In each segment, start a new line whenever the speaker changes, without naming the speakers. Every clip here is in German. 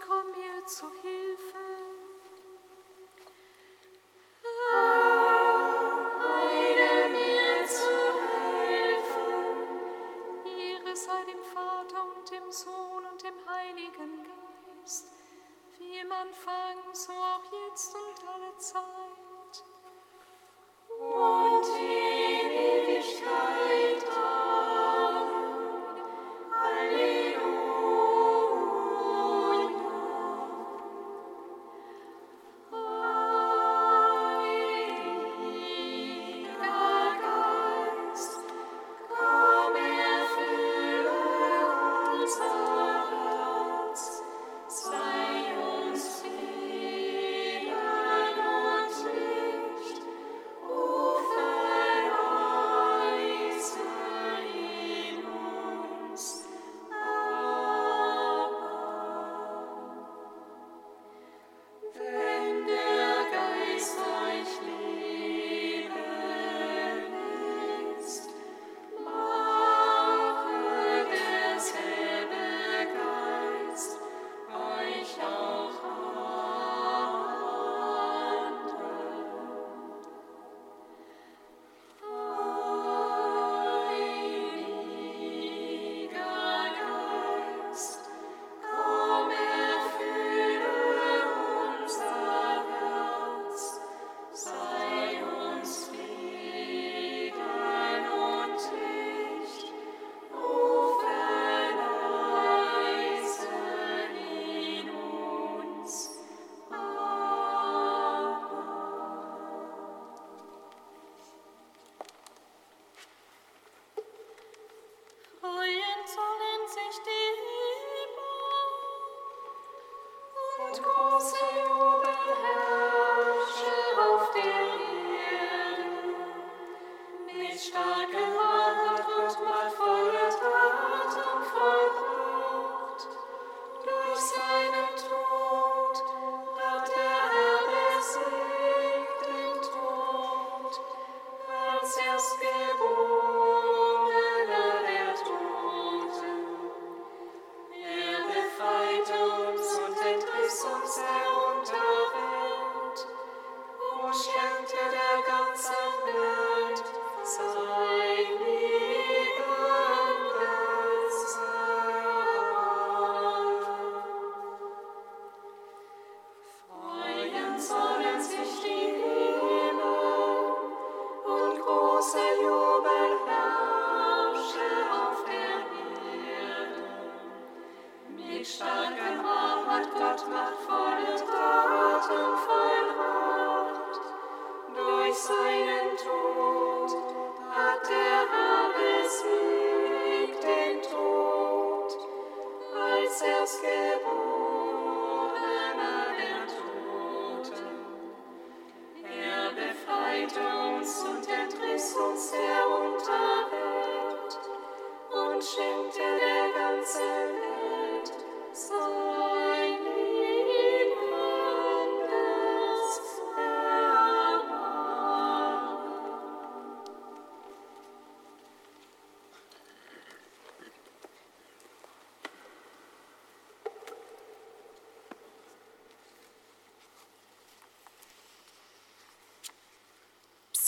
komm mir zu Hilfe.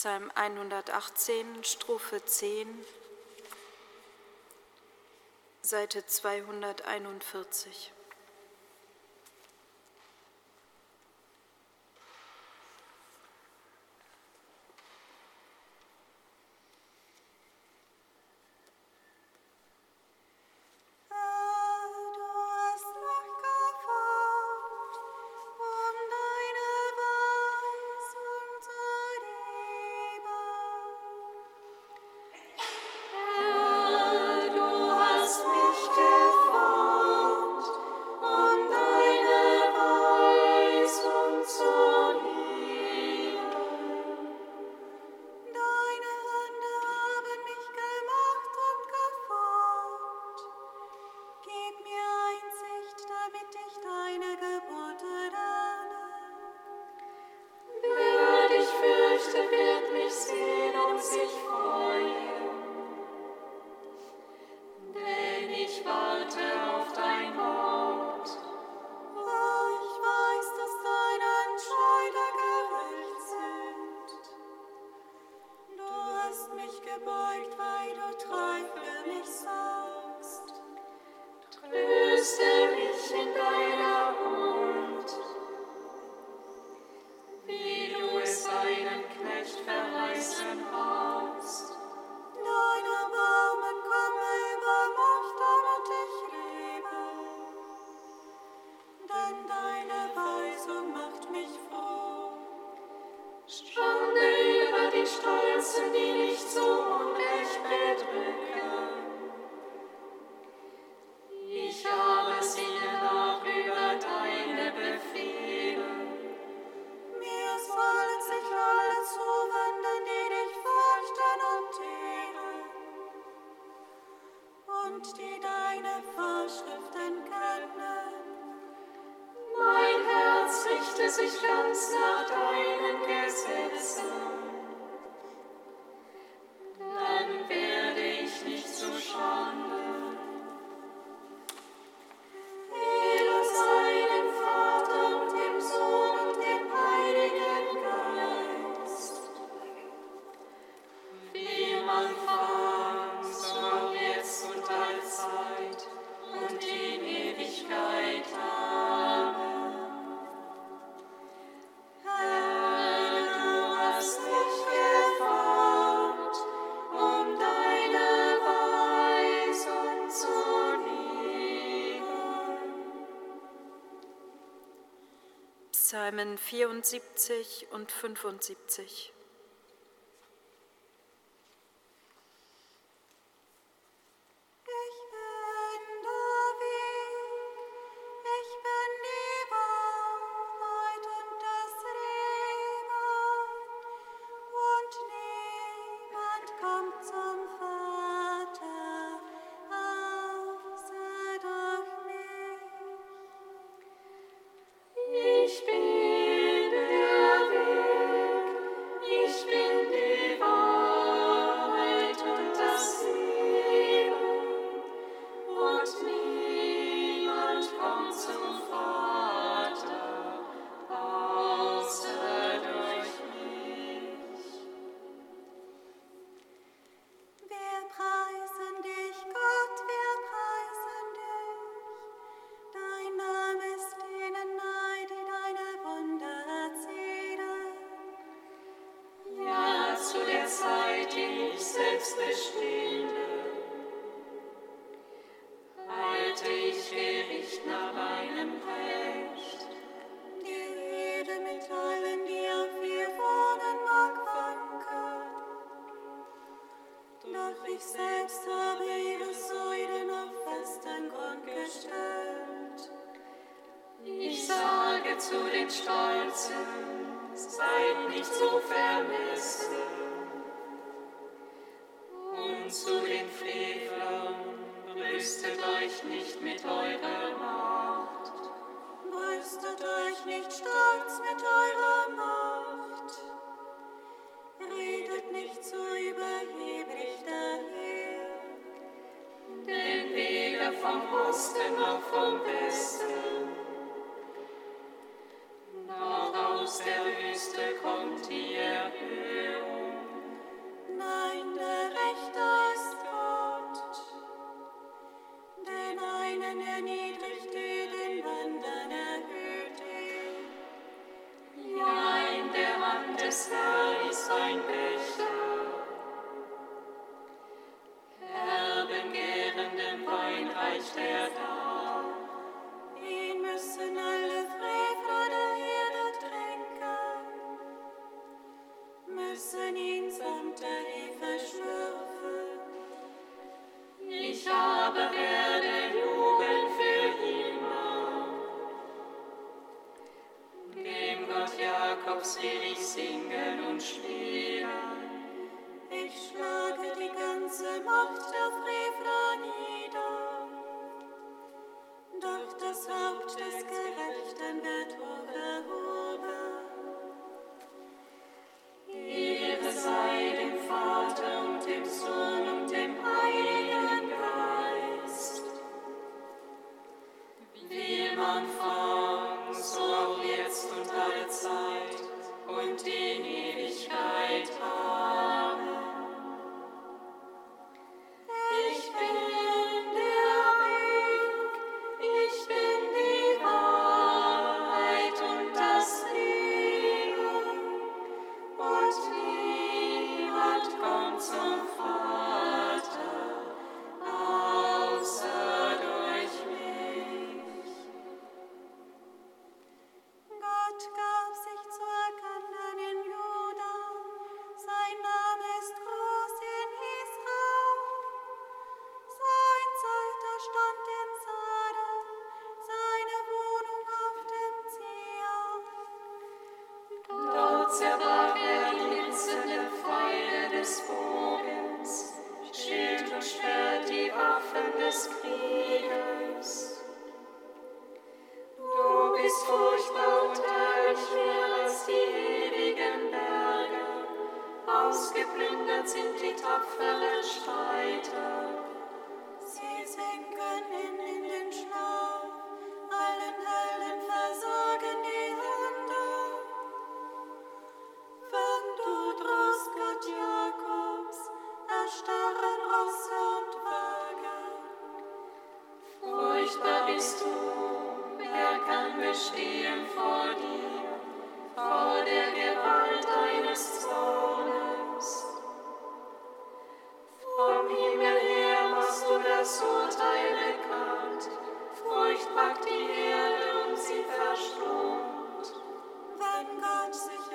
Psalm 118, Strophe 10, Seite 241.
Psalmen 74 und 75.
vom Osten noch vom Westen. Jakobs will ich singen und spielen.
Ich schlage die ganze Macht der Frevler nieder. Doch das Haupt des Gerechten wird hoch.
starren Rosse und Wagen.
Furchtbar bist du, wer kann bestehen vor dir, vor der Gewalt deines Zornes? Vom Himmel her hast du das Urteil erkannt, packt die Erde und sie verstummt.
Wenn Gott sich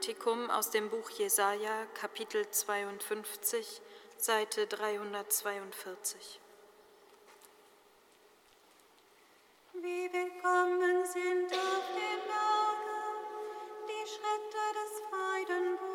Kantikum aus dem Buch Jesaja, Kapitel 52, Seite 342.
Wie willkommen sind auf dem Berge die Schritte des Freudenboten.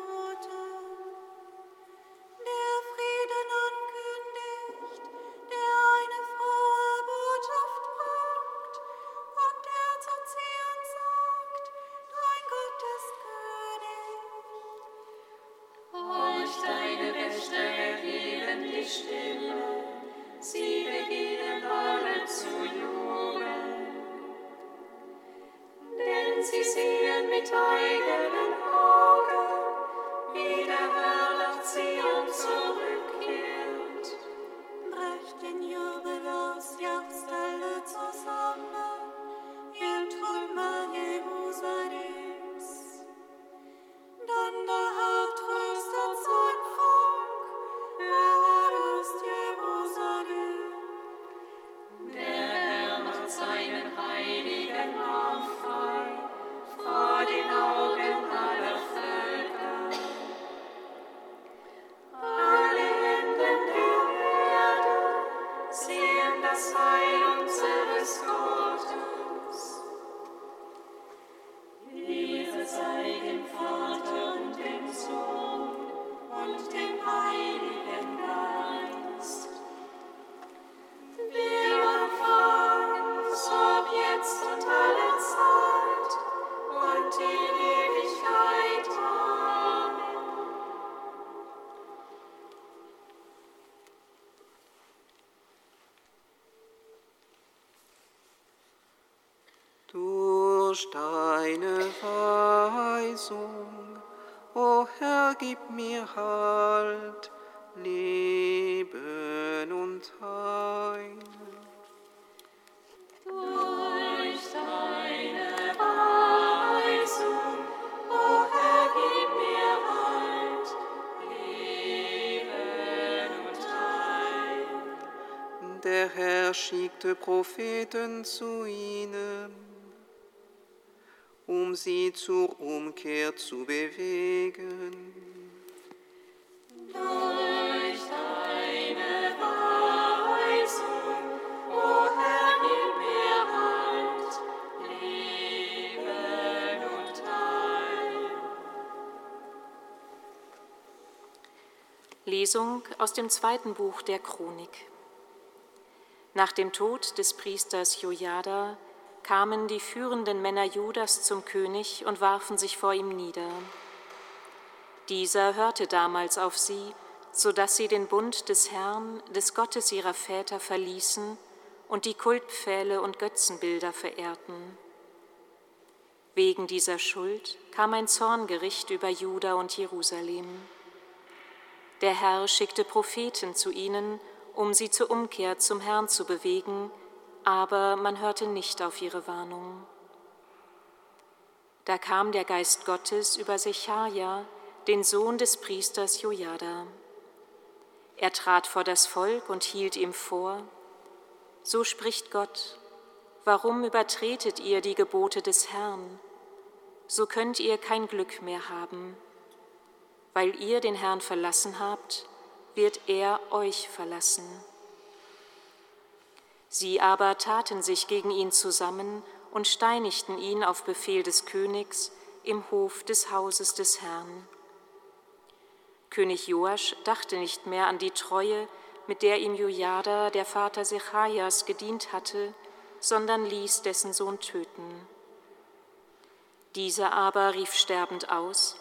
O Herr, gib mir Halt, Leben und Heil.
Durch deine Weisung, O Herr, gib mir Halt, Leben und Heil.
Der Herr schickte Propheten zu ihnen um sie zur Umkehr zu bewegen.
Durch deine Weisung, o oh Herr, gib mir Halt, Leben und Heil.
Lesung aus dem zweiten Buch der Chronik. Nach dem Tod des Priesters Jojada kamen die führenden Männer Judas zum König und warfen sich vor ihm nieder. Dieser hörte damals auf sie, so dass sie den Bund des Herrn, des Gottes ihrer Väter verließen und die Kultpfähle und Götzenbilder verehrten. Wegen dieser Schuld kam ein Zorngericht über Juda und Jerusalem. Der Herr schickte Propheten zu ihnen, um sie zur Umkehr zum Herrn zu bewegen, aber man hörte nicht auf ihre Warnung. Da kam der Geist Gottes über Sechaja, den Sohn des Priesters Jojada. Er trat vor das Volk und hielt ihm vor, so spricht Gott, warum übertretet ihr die Gebote des Herrn? So könnt ihr kein Glück mehr haben. Weil ihr den Herrn verlassen habt, wird er euch verlassen. Sie aber taten sich gegen ihn zusammen und steinigten ihn auf Befehl des Königs im Hof des Hauses des Herrn. König Joasch dachte nicht mehr an die Treue, mit der ihm Jojada, der Vater Sechajas, gedient hatte, sondern ließ dessen Sohn töten. Dieser aber rief sterbend aus,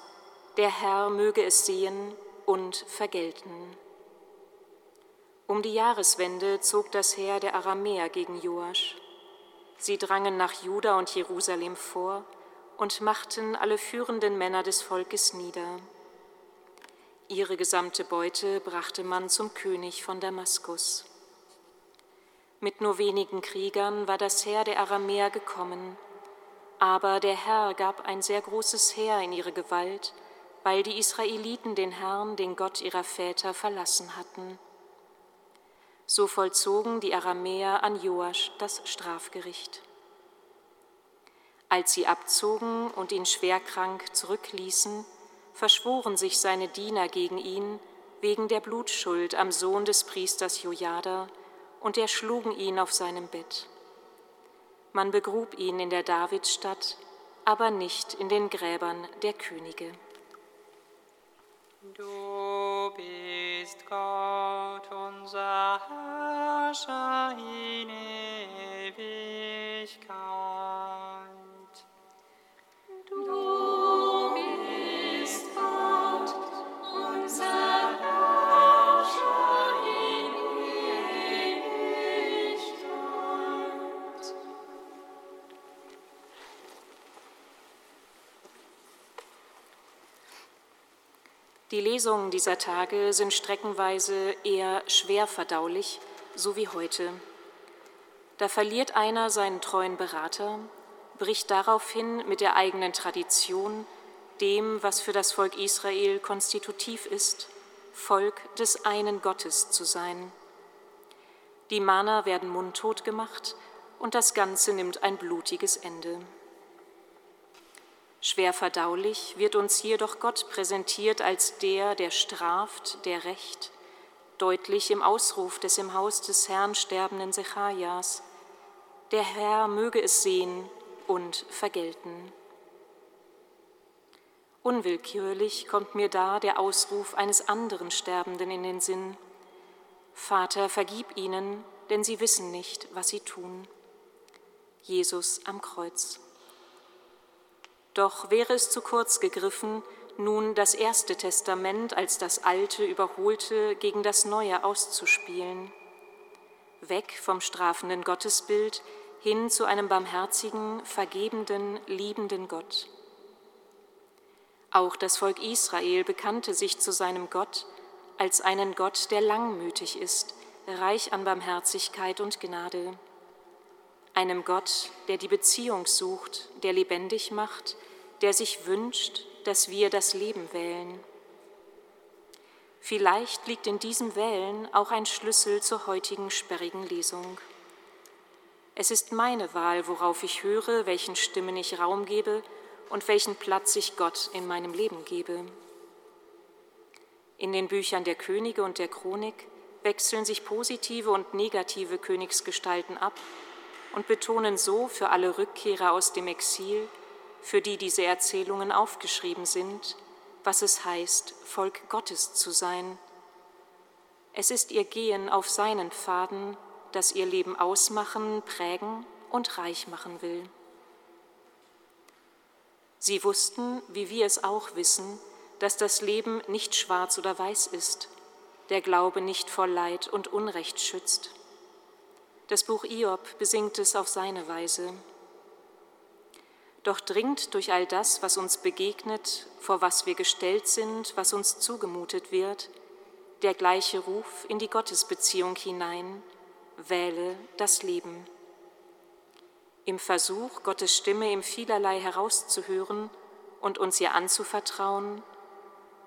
der Herr möge es sehen und vergelten. Um die Jahreswende zog das Heer der Aramäer gegen Joasch. Sie drangen nach Juda und Jerusalem vor und machten alle führenden Männer des Volkes nieder. Ihre gesamte Beute brachte man zum König von Damaskus. Mit nur wenigen Kriegern war das Heer der Aramäer gekommen, aber der Herr gab ein sehr großes Heer in ihre Gewalt, weil die Israeliten den Herrn, den Gott ihrer Väter, verlassen hatten. So vollzogen die Aramäer an Joasch das Strafgericht. Als sie abzogen und ihn schwerkrank zurückließen, verschworen sich seine Diener gegen ihn wegen der Blutschuld am Sohn des Priesters Jojada und erschlugen ihn auf seinem Bett. Man begrub ihn in der Davidstadt, aber nicht in den Gräbern der Könige.
Du bist Gott, unser Herrscher in
Die Lesungen dieser Tage sind streckenweise eher schwer verdaulich, so wie heute. Da verliert einer seinen treuen Berater, bricht daraufhin mit der eigenen Tradition, dem, was für das Volk Israel konstitutiv ist, Volk des einen Gottes zu sein. Die Mahner werden mundtot gemacht und das Ganze nimmt ein blutiges Ende. Schwer verdaulich wird uns hier doch Gott präsentiert als der, der straft, der rächt, deutlich im Ausruf des im Haus des Herrn sterbenden Sechajas. Der Herr möge es sehen und vergelten. Unwillkürlich kommt mir da der Ausruf eines anderen Sterbenden in den Sinn. Vater, vergib ihnen, denn sie wissen nicht, was sie tun. Jesus am Kreuz. Doch wäre es zu kurz gegriffen, nun das Erste Testament als das Alte überholte gegen das Neue auszuspielen. Weg vom strafenden Gottesbild hin zu einem barmherzigen, vergebenden, liebenden Gott. Auch das Volk Israel bekannte sich zu seinem Gott als einen Gott, der langmütig ist, reich an Barmherzigkeit und Gnade. Einem Gott, der die Beziehung sucht, der lebendig macht, der sich wünscht, dass wir das Leben wählen. Vielleicht liegt in diesem Wählen auch ein Schlüssel zur heutigen sperrigen Lesung. Es ist meine Wahl, worauf ich höre, welchen Stimmen ich Raum gebe und welchen Platz ich Gott in meinem Leben gebe. In den Büchern der Könige und der Chronik wechseln sich positive und negative Königsgestalten ab und betonen so für alle Rückkehrer aus dem Exil, für die diese Erzählungen aufgeschrieben sind, was es heißt, Volk Gottes zu sein, Es ist ihr Gehen auf seinen Pfaden, das ihr Leben ausmachen, prägen und reich machen will. Sie wussten, wie wir es auch wissen, dass das Leben nicht schwarz oder weiß ist, der Glaube nicht vor Leid und Unrecht schützt. Das Buch Iob besingt es auf seine Weise. Doch dringt durch all das, was uns begegnet, vor was wir gestellt sind, was uns zugemutet wird, der gleiche Ruf in die Gottesbeziehung hinein, wähle das Leben. Im Versuch, Gottes Stimme im vielerlei herauszuhören und uns ihr anzuvertrauen,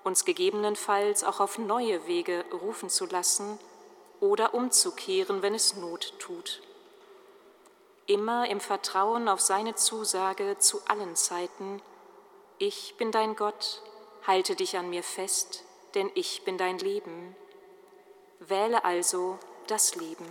uns gegebenenfalls auch auf neue Wege rufen zu lassen oder umzukehren, wenn es Not tut. Immer im Vertrauen auf seine Zusage zu allen Zeiten, ich bin dein Gott, halte dich an mir fest, denn ich bin dein Leben. Wähle also das Leben.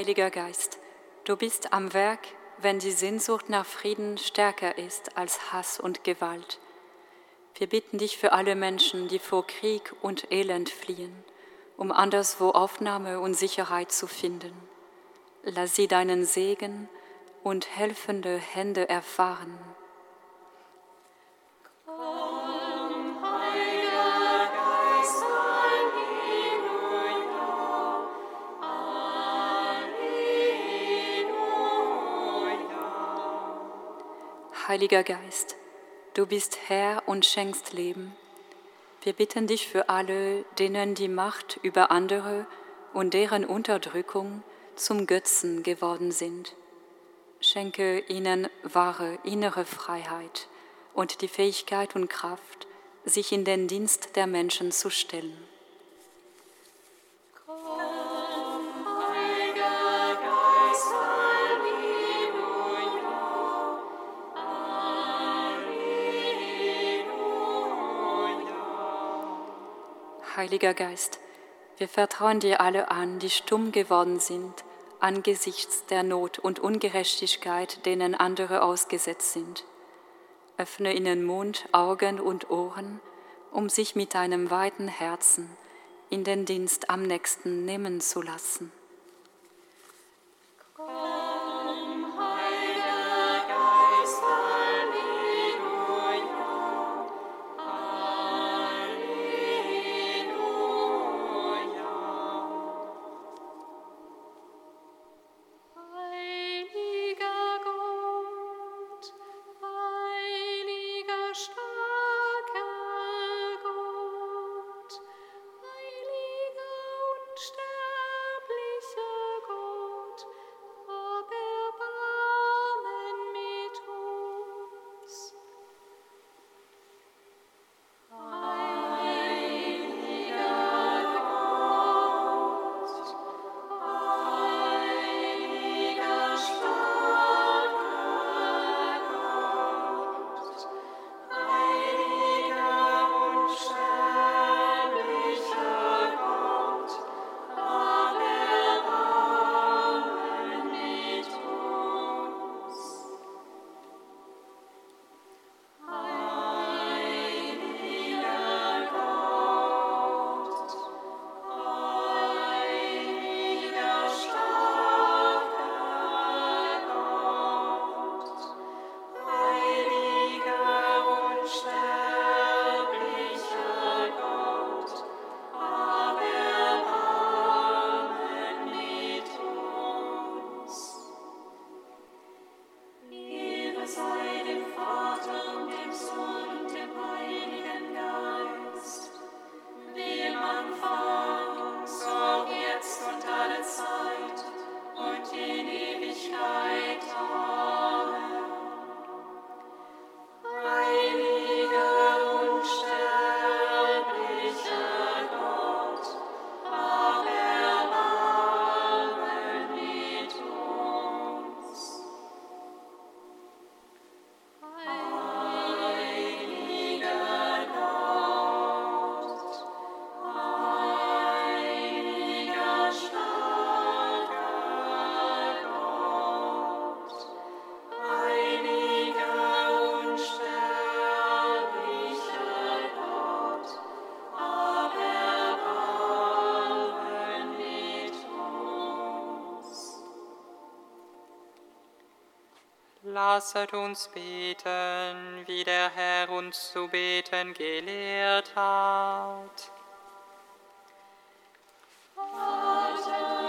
Heiliger Geist, du bist am Werk, wenn die Sehnsucht nach Frieden stärker ist als Hass und Gewalt. Wir bitten dich für alle Menschen, die vor Krieg und Elend fliehen, um anderswo Aufnahme und Sicherheit zu finden. Lass sie deinen Segen und helfende Hände erfahren. Heiliger Geist, du bist Herr und schenkst Leben. Wir bitten dich für alle, denen die Macht über andere und deren Unterdrückung zum Götzen geworden sind. Schenke ihnen wahre innere Freiheit und die Fähigkeit und Kraft, sich in den Dienst der Menschen zu stellen. Heiliger Geist, wir vertrauen dir alle an, die stumm geworden sind angesichts der Not und Ungerechtigkeit, denen andere ausgesetzt sind. Öffne ihnen Mund, Augen und Ohren, um sich mit einem weiten Herzen in den Dienst am nächsten nehmen zu lassen.
Lasset uns beten, wie der Herr uns zu beten gelehrt hat. Vater.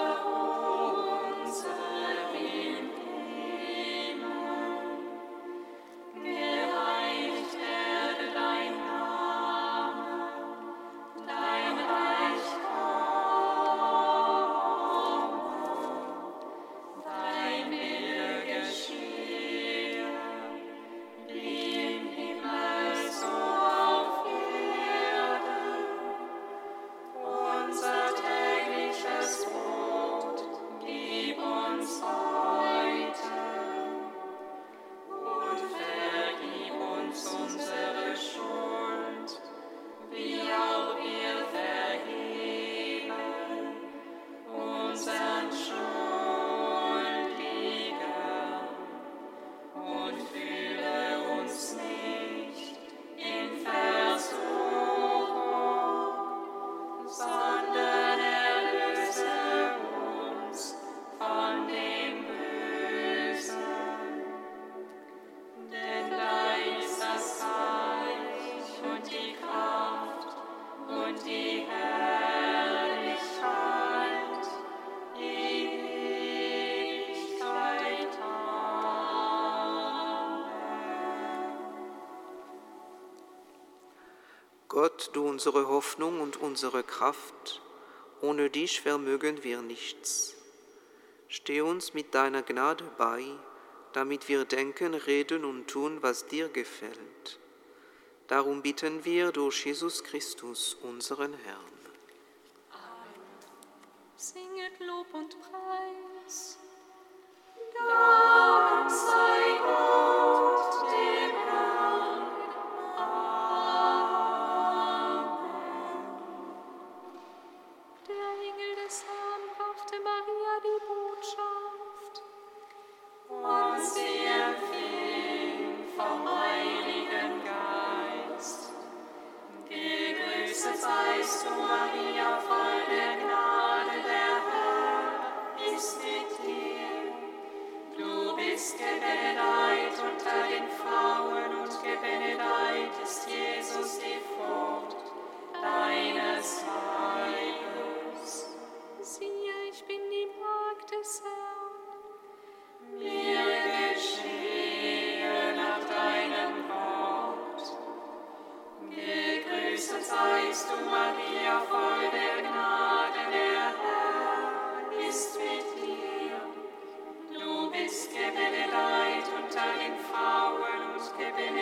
Gott, du unsere Hoffnung und unsere Kraft, ohne dich vermögen wir nichts. Steh uns mit deiner Gnade bei, damit wir denken, reden und tun, was dir gefällt. Darum bitten wir durch Jesus Christus, unseren Herrn.
baby.